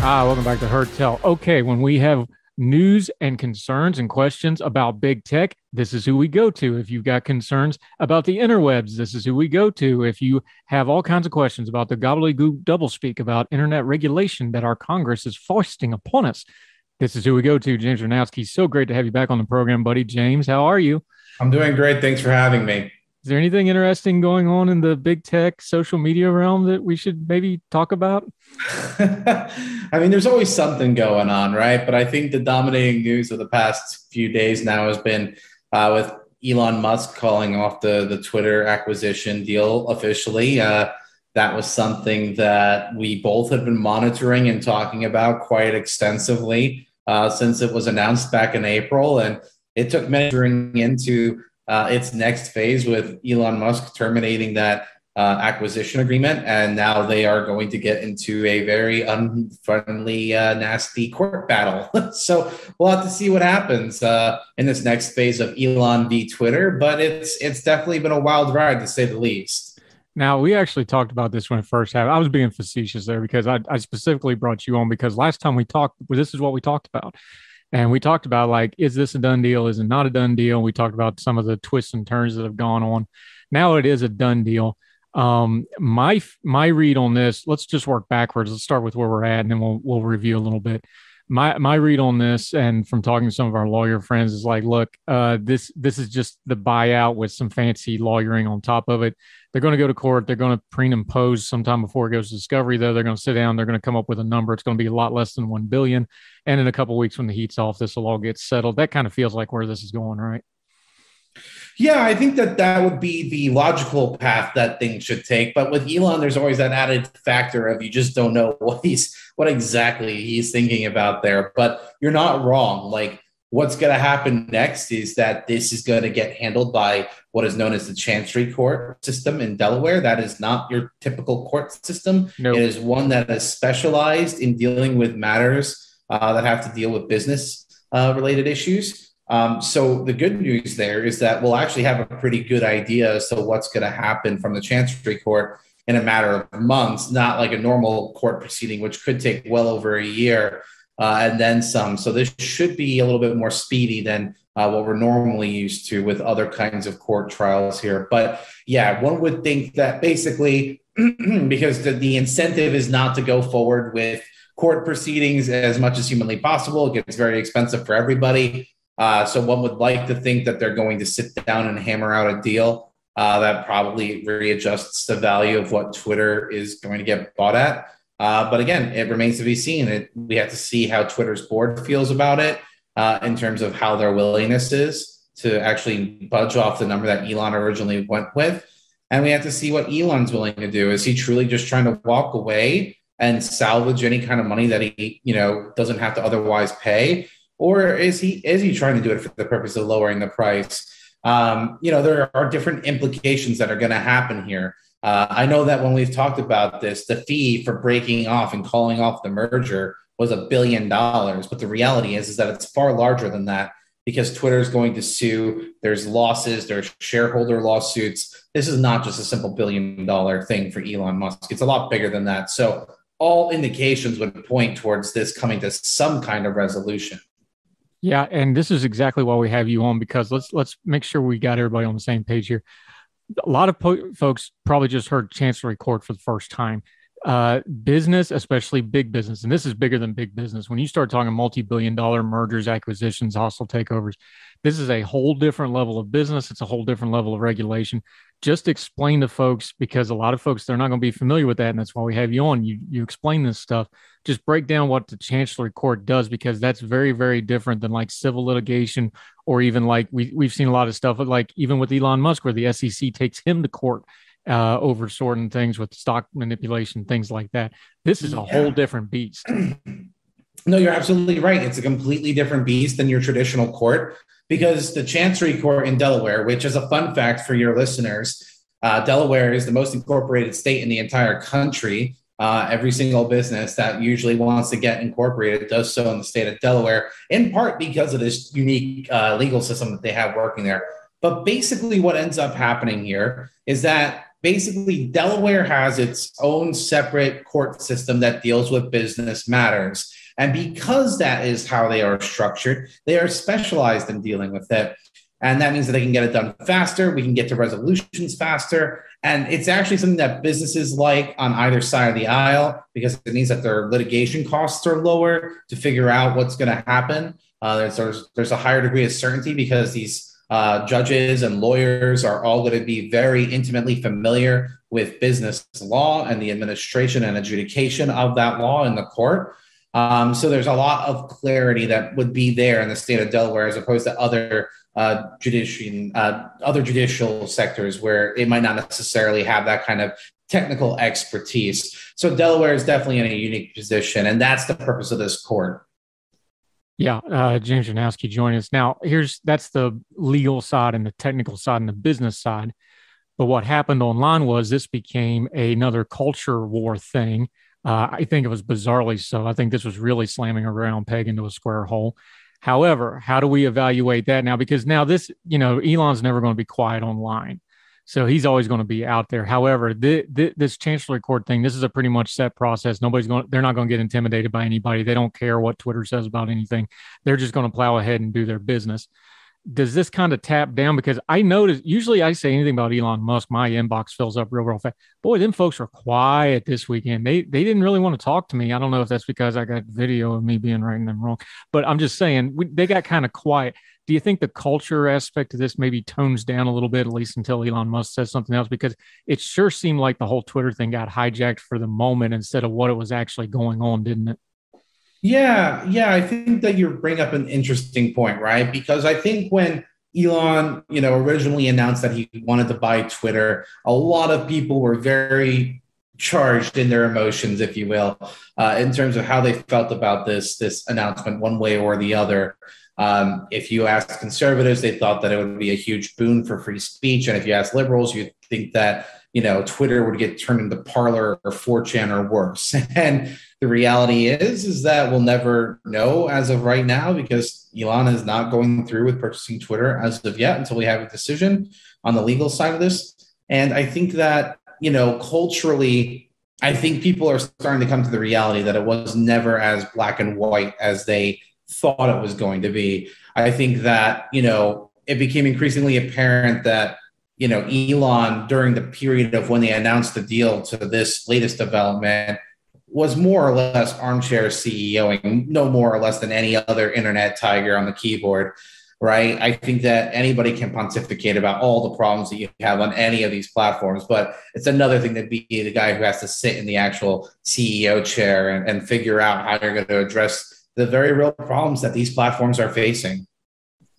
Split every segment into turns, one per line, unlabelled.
Ah, welcome back to Heard Tell. Okay, when we have news and concerns and questions about big tech, this is who we go to. If you've got concerns about the interwebs, this is who we go to. If you have all kinds of questions about the gobbledygook doublespeak about internet regulation that our Congress is foisting upon us, this is who we go to. James Czerniawski. So great to have you back on the program, buddy. James, how are you?
I'm doing great. Thanks for having me.
Is there anything interesting going on in the big tech social media realm that we should maybe talk about?
I mean, there's always something going on, right? But I think the dominating news of the past few days now has been uh, with Elon Musk calling off the the Twitter acquisition deal officially. Uh, that was something that we both had been monitoring and talking about quite extensively uh, since it was announced back in April, and it took measuring into uh, its next phase with Elon Musk terminating that uh, acquisition agreement, and now they are going to get into a very unfriendly, uh, nasty court battle. so we'll have to see what happens uh, in this next phase of Elon v Twitter. But it's it's definitely been a wild ride to say the least.
Now we actually talked about this when it first happened. I was being facetious there because I, I specifically brought you on because last time we talked, this is what we talked about. And we talked about like, is this a done deal? Is it not a done deal? We talked about some of the twists and turns that have gone on. Now it is a done deal. Um, my my read on this, let's just work backwards. Let's start with where we're at, and then we'll we'll review a little bit. My my read on this, and from talking to some of our lawyer friends, is like, look, uh, this this is just the buyout with some fancy lawyering on top of it. They're going to go to court. They're going to pre and sometime before it goes to discovery. Though they're going to sit down. They're going to come up with a number. It's going to be a lot less than one billion. And in a couple weeks, when the heat's off, this will all get settled. That kind of feels like where this is going, right?
Yeah, I think that that would be the logical path that things should take. But with Elon, there's always that added factor of you just don't know what he's what exactly he's thinking about there. But you're not wrong. Like what's going to happen next is that this is going to get handled by what is known as the Chancery Court system in Delaware. That is not your typical court system. Nope. It is one that is specialized in dealing with matters uh, that have to deal with business uh, related issues. Um, so the good news there is that we'll actually have a pretty good idea as to what's going to happen from the Chancery Court in a matter of months, not like a normal court proceeding, which could take well over a year uh, and then some. So this should be a little bit more speedy than uh, what we're normally used to with other kinds of court trials here. But yeah, one would think that basically, because the, the incentive is not to go forward with court proceedings as much as humanly possible, it gets very expensive for everybody. Uh, so one would like to think that they're going to sit down and hammer out a deal uh, that probably readjusts the value of what Twitter is going to get bought at. Uh, but again, it remains to be seen. It, we have to see how Twitter's board feels about it uh, in terms of how their willingness is to actually budge off the number that Elon originally went with. And we have to see what Elon's willing to do. Is he truly just trying to walk away and salvage any kind of money that he, you know, doesn't have to otherwise pay? Or is he is he trying to do it for the purpose of lowering the price? Um, you know, there are different implications that are going to happen here. Uh, I know that when we've talked about this, the fee for breaking off and calling off the merger was a billion dollars, but the reality is is that it's far larger than that because Twitter is going to sue. There's losses, there's shareholder lawsuits. This is not just a simple billion dollar thing for Elon Musk. It's a lot bigger than that. So all indications would point towards this coming to some kind of resolution.
Yeah, and this is exactly why we have you on because let's let's make sure we got everybody on the same page here. A lot of po- folks probably just heard Chancery Court for the first time. uh, business, especially big business, and this is bigger than big business. When you start talking multi-billion dollar mergers, acquisitions, hostile takeovers, this is a whole different level of business. It's a whole different level of regulation. Just explain to folks because a lot of folks they're not going to be familiar with that, and that's why we have you on. You you explain this stuff. Just break down what the Chancellery Court does because that's very very different than like civil litigation or even like we we've seen a lot of stuff like even with Elon Musk where the SEC takes him to court uh, over sorting things with stock manipulation, things like that. This is a yeah. whole different beast.
No, you're absolutely right. It's a completely different beast than your traditional court because the Chancery Court in Delaware, which is a fun fact for your listeners, uh, Delaware is the most incorporated state in the entire country. Uh, every single business that usually wants to get incorporated does so in the state of Delaware, in part because of this unique uh, legal system that they have working there. But basically, what ends up happening here is that basically Delaware has its own separate court system that deals with business matters. And because that is how they are structured, they are specialized in dealing with it. And that means that they can get it done faster. We can get to resolutions faster. And it's actually something that businesses like on either side of the aisle because it means that their litigation costs are lower to figure out what's going to happen. Uh, there's, there's, there's a higher degree of certainty because these uh, judges and lawyers are all going to be very intimately familiar with business law and the administration and adjudication of that law in the court. Um, so there's a lot of clarity that would be there in the state of Delaware as opposed to other uh, judicial uh, other judicial sectors where it might not necessarily have that kind of technical expertise. So Delaware is definitely in a unique position, and that's the purpose of this court.
Yeah, uh, James Czerniawski joining us now. Here's that's the legal side and the technical side and the business side. But what happened online was this became another culture war thing. Uh, I think it was bizarrely so. I think this was really slamming a round peg into a square hole. However, how do we evaluate that now? Because now this, you know, Elon's never going to be quiet online. So he's always going to be out there. However, th- th- this Chancellery Court thing, this is a pretty much set process. Nobody's going, they're not going to get intimidated by anybody. They don't care what Twitter says about anything. They're just going to plow ahead and do their business. Does this kind of tap down? Because I notice usually I say anything about Elon Musk, my inbox fills up real, real fast. Boy, them folks were quiet this weekend. They they didn't really want to talk to me. I don't know if that's because I got video of me being right and them wrong, but I'm just saying we, they got kind of quiet do you think the culture aspect of this maybe tones down a little bit, at least until Elon Musk says something else? Because it sure seemed like the whole Twitter thing got hijacked for the moment instead of what it was actually going on, didn't it?
Yeah, yeah, I think that you bring up an interesting point, right? Because I think when Elon, you know, originally announced that he wanted to buy Twitter, a lot of people were very charged in their emotions, if you will, uh, in terms of how they felt about this this announcement, one way or the other. Um, if you ask conservatives, they thought that it would be a huge boon for free speech, and if you ask liberals, you think that you know Twitter would get turned into Parler or 4chan or worse. And the reality is, is that we'll never know as of right now because Elon is not going through with purchasing Twitter as of yet until we have a decision on the legal side of this. And I think that you know culturally, I think people are starting to come to the reality that it was never as black and white as they thought it was going to be. I think that, you know, it became increasingly apparent that, you know, Elon during the period of when they announced the deal to this latest development was more or less armchair CEOing, no more or less than any other internet tiger on the keyboard, right? I think that anybody can pontificate about all the problems that you have on any of these platforms, but it's another thing to be the guy who has to sit in the actual CEO chair and, and figure out how you're going to address the very real problems that these platforms are facing.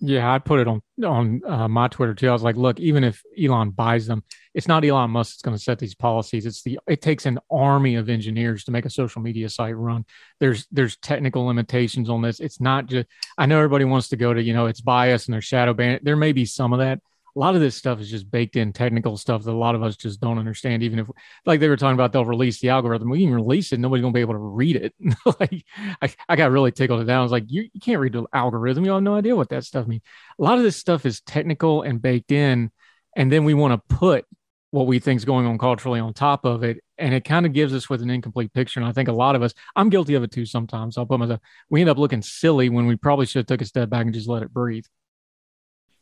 Yeah, I put it on on uh, my Twitter too. I was like, look, even if Elon buys them, it's not Elon Musk that's going to set these policies. It's the it takes an army of engineers to make a social media site run. There's there's technical limitations on this. It's not just. I know everybody wants to go to you know it's bias and there's shadow ban. There may be some of that, a lot of this stuff is just baked in technical stuff that a lot of us just don't understand. Even if, like they were talking about, they'll release the algorithm. We can release it, nobody's gonna be able to read it. like I, I got really tickled down. I was like, you, you can't read the algorithm. You have no idea what that stuff means. A lot of this stuff is technical and baked in, and then we want to put what we think is going on culturally on top of it, and it kind of gives us with an incomplete picture. And I think a lot of us, I'm guilty of it too. Sometimes I'll put myself. We end up looking silly when we probably should have took a step back and just let it breathe.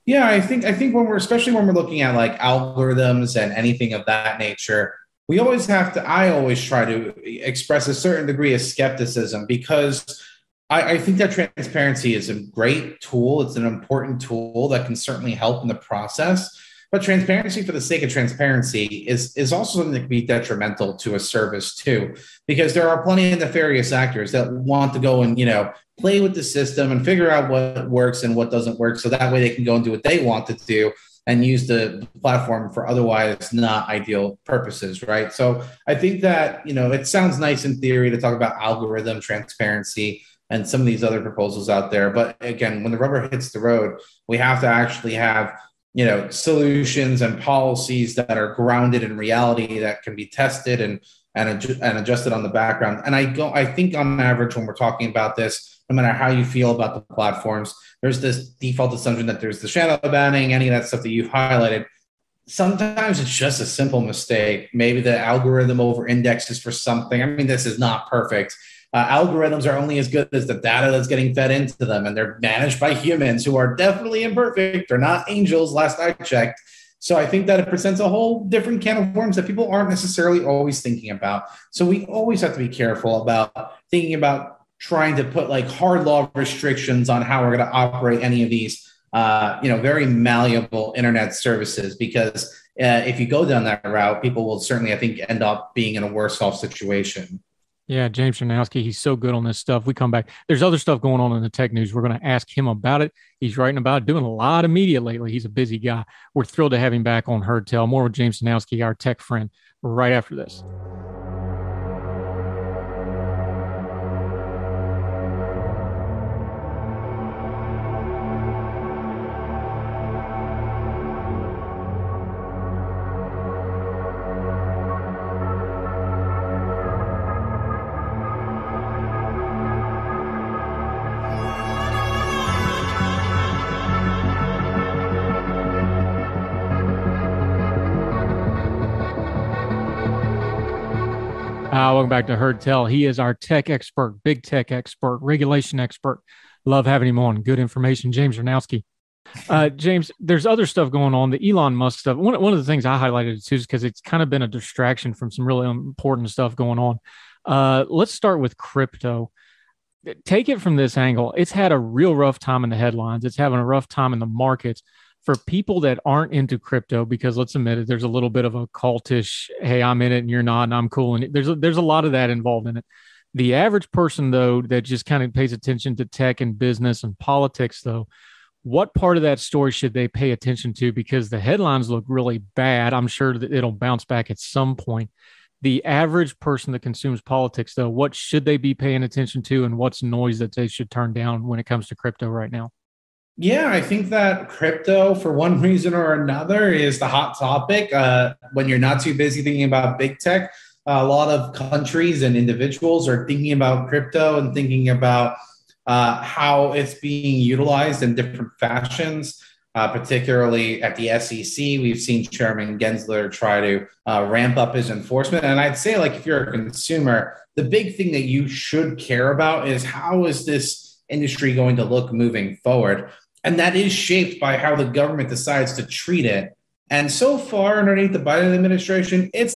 Yeah, I think I think when we're especially when we're looking at like algorithms and anything of that nature, we always have to, I always try to express a certain degree of skepticism because I, I, think that transparency is a great tool. It's an important tool that can certainly help in the process. But transparency for the sake of transparency is, is also something that can be detrimental to a service too, because there are plenty of nefarious actors that want to go and, you know, play with the system and figure out what works and what doesn't work. So that way they can go and do what they want to do and use the platform for otherwise not ideal purposes, right? So I think that, you know, it sounds nice in theory to talk about algorithm transparency and some of these other proposals out there. But again, when the rubber hits the road, we have to actually have you know solutions and policies that are grounded in reality that can be tested and and, and adjusted on the background. And I go, I think on average, when we're talking about this, no matter how you feel about the platforms, there's this default assumption that there's the shadow banning, any of that stuff that you've highlighted. Sometimes it's just a simple mistake. Maybe the algorithm over indexes for something. I mean, this is not perfect uh, algorithms are only as good as the data that's getting fed into them, and they're managed by humans who are definitely imperfect. They're not angels, last I checked. So I think that it presents a whole different can of worms that people aren't necessarily always thinking about. So we always have to be careful about thinking about trying to put like hard law restrictions on how we're going to operate any of these, uh, you know, very malleable internet services. Because uh, if you go down that route, people will certainly, I think, end up being in a worse off situation.
Yeah, James Czerniawski, he's so good on this stuff. We come back. There's other stuff going on in the tech news. We're going to ask him about it. He's writing about it, doing a lot of media lately. He's a busy guy. We're thrilled to have him back on Heard Tell. More with James Czerniawski, our tech friend, right after this. Uh, welcome back to Heard Tell. He is our tech expert, big tech expert, regulation expert. Love having him on. Good information. James Czerniawski. Uh, James, there's other stuff going on. The Elon Musk stuff. One, one of the things I highlighted too is because it's kind of been a distraction from some really important stuff going on. Uh, let's start with crypto. Take it from this angle. It's had a real rough time in the headlines. It's having a rough time in the markets for people that aren't into crypto, because let's admit it, there's a little bit of a cultish, hey, I'm in it and you're not, and I'm cool. And there's a, there's a lot of that involved in it. The average person, though, that just kind of pays attention to tech and business and politics, though, what part of that story should they pay attention to? Because the headlines look really bad. I'm sure that it'll bounce back at some point. The average person that consumes politics, though, what should they be paying attention to, and what's noise that they should turn down when it comes to crypto right now?
Yeah, I think that crypto, for one reason or another, is the hot topic. Uh, when you're not too busy thinking about big tech, a lot of countries and individuals are thinking about crypto and thinking about uh, how it's being utilized in different fashions. Uh, particularly at the SEC, we've seen Chairman Gensler try to uh, ramp up his enforcement. And I'd say, like, if you're a consumer, the big thing that you should care about is how is this industry going to look moving forward? And that is shaped by how the government decides to treat it. And so far, underneath the Biden administration, it's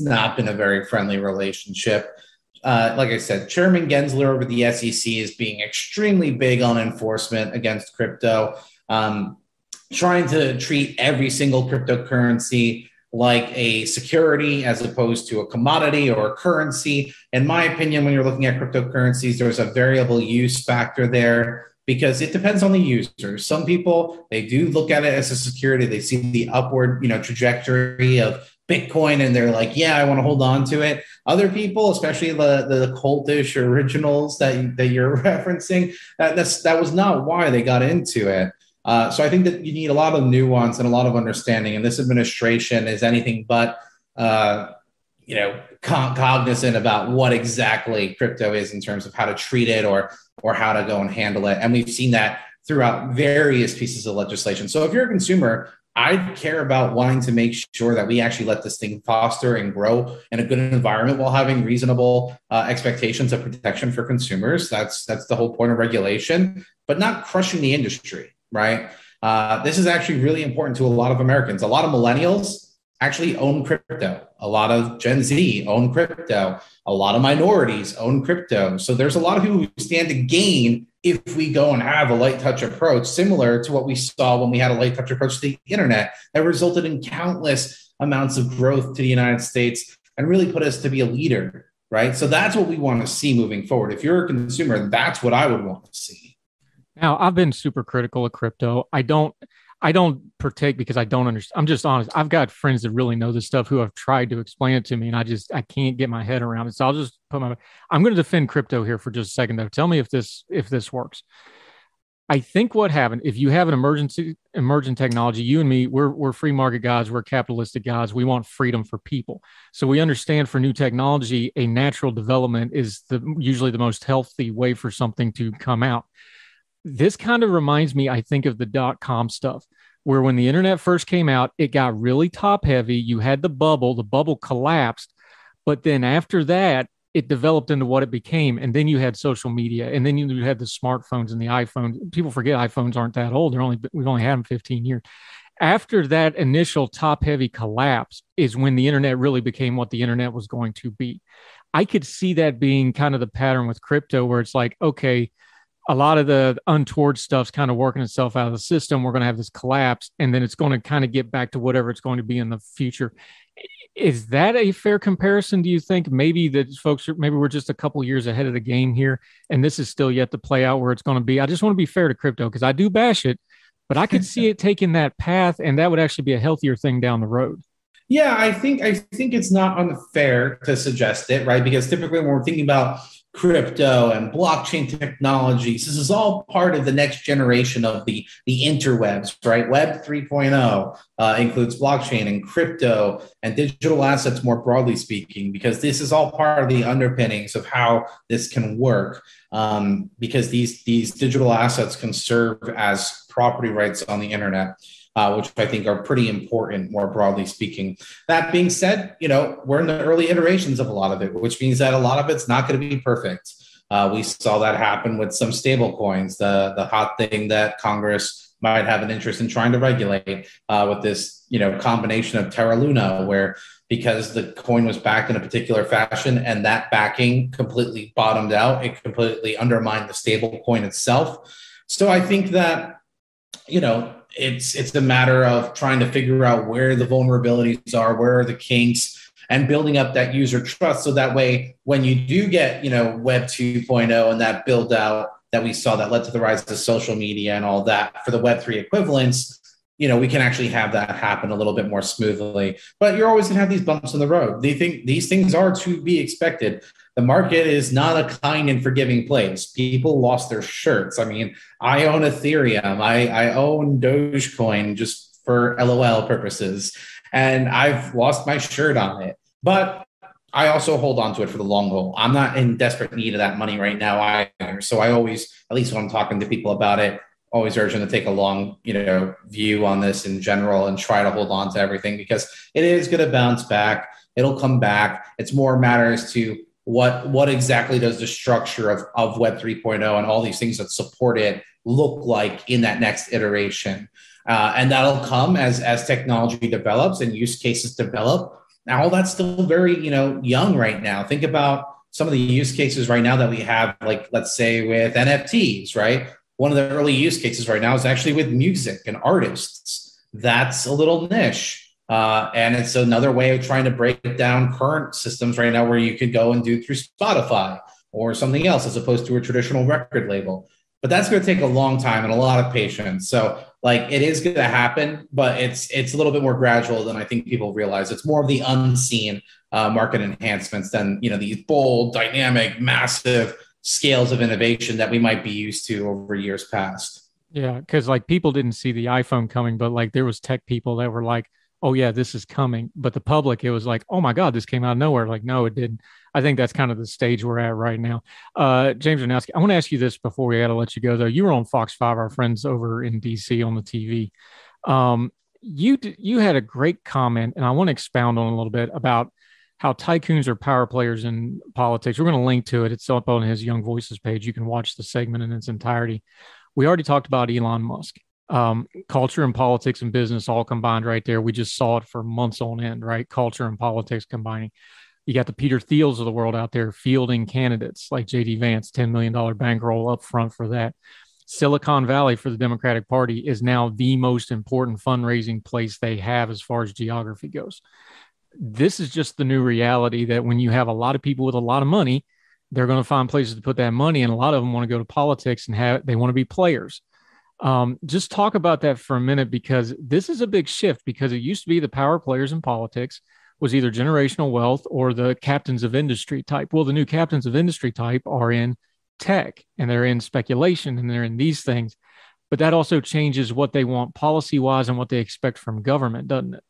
not been a very friendly relationship. Uh, like I said, Chairman Gensler over the SEC is being extremely big on enforcement against crypto, um, trying to treat every single cryptocurrency like a security as opposed to a commodity or a currency. In my opinion, when you're looking at cryptocurrencies, there's a variable use factor there because it depends on the user. Some people they do look at it as a security. They see the upward, you know, trajectory of Bitcoin and they're like, yeah, I want to hold on to it. Other people, especially the the cultish originals that that you're referencing, that that's that was not why they got into it. Uh, so I think that you need a lot of nuance and a lot of understanding. And this administration is anything but uh, you know cognizant about what exactly crypto is in terms of how to treat it or or how to go and handle it and we've seen that throughout various pieces of legislation so if you're a consumer I care about wanting to make sure that we actually let this thing foster and grow in a good environment while having reasonable uh, expectations of protection for consumers. That's that's the whole point of regulation, but not crushing the industry, right? Uh, this is actually really important to a lot of Americans. A lot of millennials actually own crypto. A lot of Gen Z own crypto. A lot of minorities own crypto. So there's a lot of people who stand to gain if we go and have a light touch approach, similar to what we saw when we had a light touch approach to the internet that resulted in countless amounts of growth to the United States and really put us to be a leader, right? So that's what we want to see moving forward. If you're a consumer, that's what I would want to see.
Now, I've been super critical of crypto. I don't I don't partake because I don't understand. I'm just honest. I've got friends that really know this stuff who have tried to explain it to me, and I just I can't get my head around it. So I'll just put my. I'm going to defend crypto here for just a second, though. Tell me if this if this works. I think what happened if you have an emergency emergent technology, you and me, we're we're free market guys, we're capitalistic guys. We want freedom for people. So we understand for new technology, a natural development is the usually the most healthy way for something to come out this kind of reminds me, I think, of the dot com stuff, where when the internet first came out, it got really top heavy. You had the bubble, the bubble collapsed. But then after that, it developed into what it became. And then you had social media, and then you had the smartphones and the iPhones. People forget iPhones aren't that old. They're only, we've only had them 15 years. After that initial top heavy collapse is when the internet really became what the internet was going to be. I could see that being kind of the pattern with crypto, where it's like, okay, a lot of the untoward stuff's kind of working itself out of the system. We're going to have this collapse, and then it's going to kind of get back to whatever it's going to be in the future. Is that a fair comparison? Do you think maybe that folks are maybe we're just a couple years ahead of the game here, and this is still yet to play out where it's going to be? I just want to be fair to crypto because I do bash it, but I could see it taking that path, and that would actually be a healthier thing down the road.
Yeah, I think I think it's not unfair to suggest it, right? Because typically when we're thinking about crypto and blockchain technologies. This is all part of the next generation of the, the interwebs, right? Web 3.0 uh, includes blockchain and crypto and digital assets more broadly speaking, because this is all part of the underpinnings of how this can work. Um, because these, these digital assets can serve as property rights on the internet uh, which I think are pretty important, more broadly speaking. That being said, you know, we're in the early iterations of a lot of it, which means that a lot of it's not going to be perfect. Uh, we saw that happen with some stable coins, the, the hot thing that Congress might have an interest in trying to regulate uh, with this, you know, combination of Terra Luna, where because the coin was backed in a particular fashion and that backing completely bottomed out, it completely undermined the stable coin itself. So I think that, you know, it's it's a matter of trying to figure out where the vulnerabilities are, where are the kinks, and building up that user trust. So that way, when you do get you know Web 2.0 and that build out that we saw that led to the rise of social media and all that for the Web 3 equivalents, you know, we can actually have that happen a little bit more smoothly. But you're always going to have these bumps in the road. They think these things are to be expected the market is not a kind and forgiving place. People lost their shirts. I mean, I own Ethereum, I, I own Dogecoin just for LOL purposes, and I've lost my shirt on it. But I also hold on to it for the long haul. I'm not in desperate need of that money right now either. So I always, at least when I'm talking to people about it, always urge them to take a long, you know, view on this in general and try to hold on to everything because it is going to bounce back. It'll come back. It's more matters to what what exactly does the structure of, of web 3.0 and all these things that support it look like in that next iteration? Uh, and that'll come as as technology develops and use cases develop. Now all that's still very you know young right now. Think about some of the use cases right now that we have like let's say with nfts right? One of the early use cases right now is actually with music and artists. That's a little niche uh, and it's another way of trying to break down current systems right now where you could go and do through Spotify or something else as opposed to a traditional record label. But that's going to take a long time and a lot of patience. So like it is going to happen, but it's it's a little bit more gradual than I think people realize. It's more of the unseen uh, market enhancements than you know these bold, dynamic, massive scales of innovation that we might be used to over years past.
Yeah, because like people didn't see the iPhone coming, but like there was tech people that were like, oh yeah, this is coming. But the public, it was like, oh my God, this came out of nowhere. Like, no, it didn't. I think that's kind of the stage we're at right now. Uh, James Czerniawski, I want to ask you this before we got to let you go, though. You were on Fox Five, our friends over in DC on the TV. Um, you you had a great comment, and I want to expound on a little bit about how tycoons are power players in politics. We're going to link to it. It's up on his Young Voices page. You can watch the segment in its entirety. We already talked about Elon Musk um, culture and politics and business all combined right there. We just saw it for months on end, right? Culture and politics combining. You got the Peter Thiels of the world out there fielding candidates like JD Vance, $10 million bankroll up front for that. Silicon Valley for the Democratic Party is now the most important fundraising place they have as far as geography goes. This is just the new reality that when you have a lot of people with a lot of money, they're going to find places to put that money. And a lot of them want to go to politics and have, they want to be players. Um, just talk about that for a minute because this is a big shift because it used to be the power players in politics was either generational wealth or the captains of industry type. Well, the new captains of industry type are in tech and they're in speculation and they're in these things. But that also changes what they want policy wise and what they expect from government, doesn't it?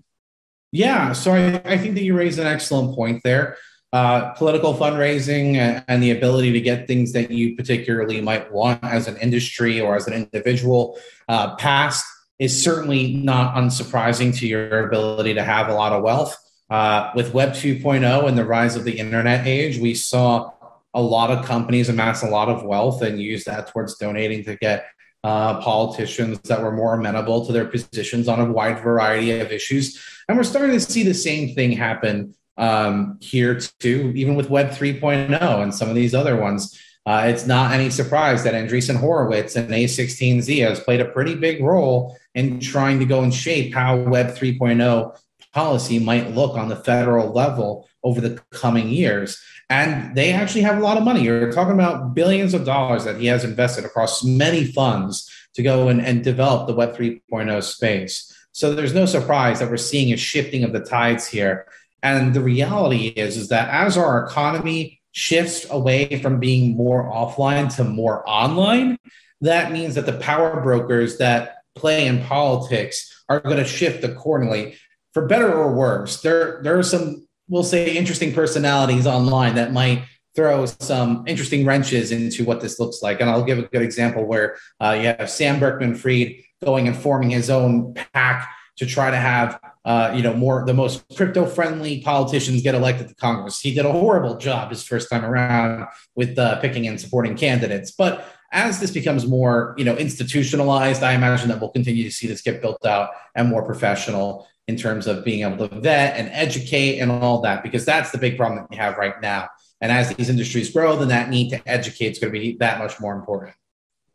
Yeah. So I, I think that you raised an excellent point there uh, political fundraising and the ability to get things that you particularly might want as an industry or as an individual uh, passed is certainly not unsurprising to your ability to have a lot of wealth. Uh, with Web 2.0 and the rise of the internet age, we saw a lot of companies amass a lot of wealth and use that towards donating to get uh, politicians that were more amenable to their positions on a wide variety of issues. And we're starting to see the same thing happen um, here too, even with Web 3.0 and some of these other ones. Uh, it's not any surprise that Andreessen Horowitz and A16Z has played a pretty big role in trying to go and shape how Web 3.0 policy might look on the federal level over the coming years. And they actually have a lot of money. You're talking about billions of dollars that he has invested across many funds to go and, and develop the Web 3.0 space. So there's no surprise that we're seeing a shifting of the tides here. And the reality is, is that as our economy shifts away from being more offline to more online, that means that the power brokers that play in politics are going to shift accordingly for better or worse. There, there are some, we'll say, interesting personalities online that might throw some interesting wrenches into what this looks like. And I'll give a good example where uh, you have Sam Bankman Fried going and forming his own PAC to try to have uh, you know, more the most crypto friendly politicians get elected to Congress. He did a horrible job his first time around with uh, picking and supporting candidates. But as this becomes more, you know, institutionalized, I imagine that we'll continue to see this get built out and more professional in terms of being able to vet and educate and all that, because that's the big problem that we have right now. And as these industries grow, then that need to educate is going to be that much more important.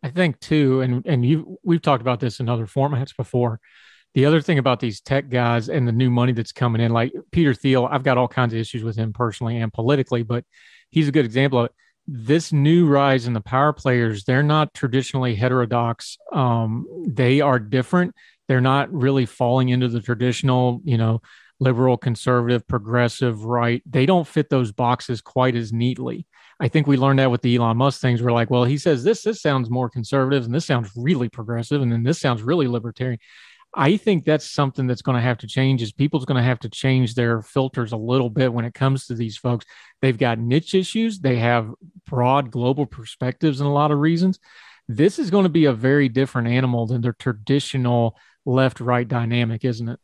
I think too, and and you we've talked about this in other formats before the other thing about these tech guys and the new money that's coming in, like Peter Thiel, I've got all kinds of issues with him personally and politically, but he's a good example of it. This new rise in the power players, they're not traditionally heterodox. Um, they are different. They're not really falling into the traditional, you know, liberal, conservative, progressive, right. They don't fit those boxes quite as neatly. I think we learned that with the Elon Musk things. We're like, well, he says this, this sounds more conservative, and this sounds really progressive, and then this sounds really libertarian. I think that's something that's going to have to change is people's going to have to change their filters a little bit when it comes to these folks. They've got niche issues, they have broad global perspectives and a lot of reasons. This is going to be a very different animal than their traditional left right dynamic, isn't it?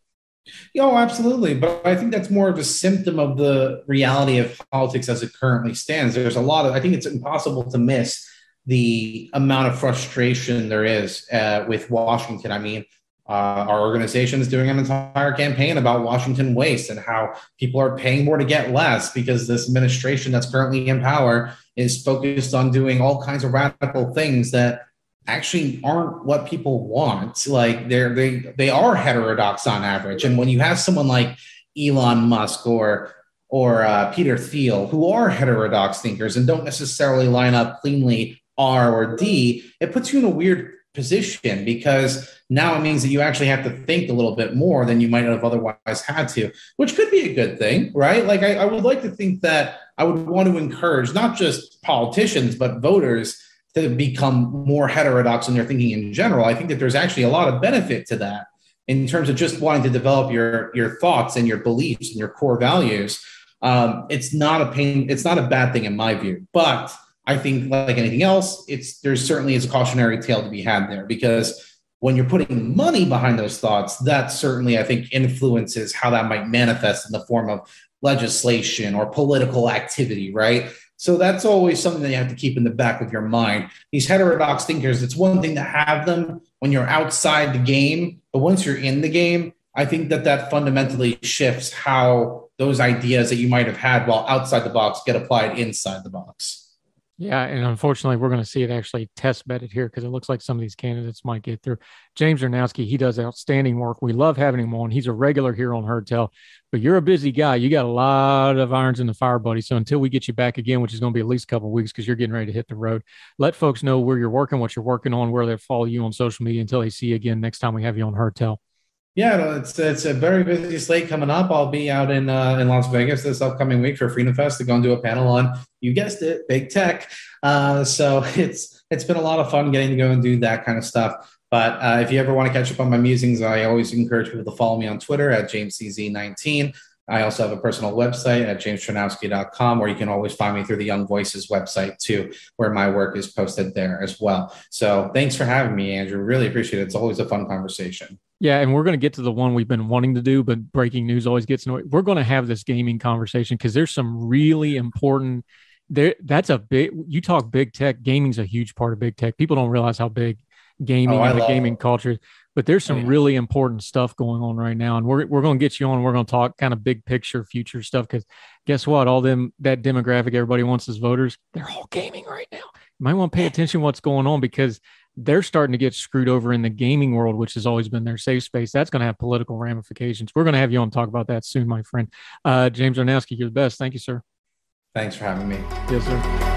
Oh, absolutely. But I think that's more of a symptom of the reality of politics as it currently stands. There's a lot of, I think it's impossible to miss the amount of frustration there is uh, with Washington. I mean, uh, our organization is doing an entire campaign about Washington waste and how people are paying more to get less because this administration that's currently in power is focused on doing all kinds of radical things that actually aren't what people want. Like they're they they are heterodox on average. And when you have someone like Elon Musk or or uh, Peter Thiel, who are heterodox thinkers and don't necessarily line up cleanly R or D, it puts you in a weird position because now it means that you actually have to think a little bit more than you might have otherwise had to, which could be a good thing, right? Like, I, I would like to think that I would want to encourage not just politicians, but voters to become more heterodox in their thinking in general. I think that there's actually a lot of benefit to that. in terms of just wanting to develop your your thoughts and your beliefs and your core values, um, it's not a pain. It's not a bad thing in my view. But I think, like anything else, it's there's certainly is a cautionary tale to be had there because when you're putting money behind those thoughts, that certainly I think influences how that might manifest in the form of legislation or political activity, right? So that's always something that you have to keep in the back of your mind. These heterodox thinkers, it's one thing to have them when you're outside the game, but once you're in the game, I think that that fundamentally shifts how those ideas that you might have had while outside the box get applied inside the box.
Yeah, and unfortunately, we're going to see it actually test bedded here because it looks like some of these candidates might get through. James Czerniawski, he does outstanding work. We love having him on. He's a regular here on Heard Tell, but you're a busy guy. You got a lot of irons in the fire, buddy. So until we get you back again, which is going to be at least a couple weeks because you're getting ready to hit the road, let folks know where you're working, what you're working on, where they follow you on social media until they see you again next time we have you on Heard Tell.
Yeah, it's it's a very busy slate coming up. I'll be out in uh, in Las Vegas this upcoming week for Freedom Fest to go and do a panel on you guessed it, big tech. Uh, so it's it's been a lot of fun getting to go and do that kind of stuff. But uh, if you ever want to catch up on my musings, I always encourage people to follow me on Twitter at JamesCZ19. I also have a personal website at jamesczerniawski.com, where you can always find me through the Young Voices website too, where my work is posted there as well. So thanks for having me, Andrew. Really appreciate it. It's always a fun conversation.
Yeah, and we're going to get to the one we've been wanting to do, but breaking news always gets annoying. We're going to have this gaming conversation because there's some really important. There, that's a big. You talk big tech. Gaming's a huge part of big tech. People don't realize how big gaming oh, and the gaming it. culture but there's some oh, yeah. really important stuff going on right now and we're, we're going to get you on we're going to talk kind of big picture future stuff because guess what all them that demographic everybody wants as voters they're all gaming right now might want to pay attention to what's going on because they're starting to get screwed over in the gaming world which has always been their safe space. That's going to have political ramifications. We're going to have you on talk about that soon my friend. Uh, james czerniawski you're the best. Thank you sir.
Thanks for having me.
Yes sir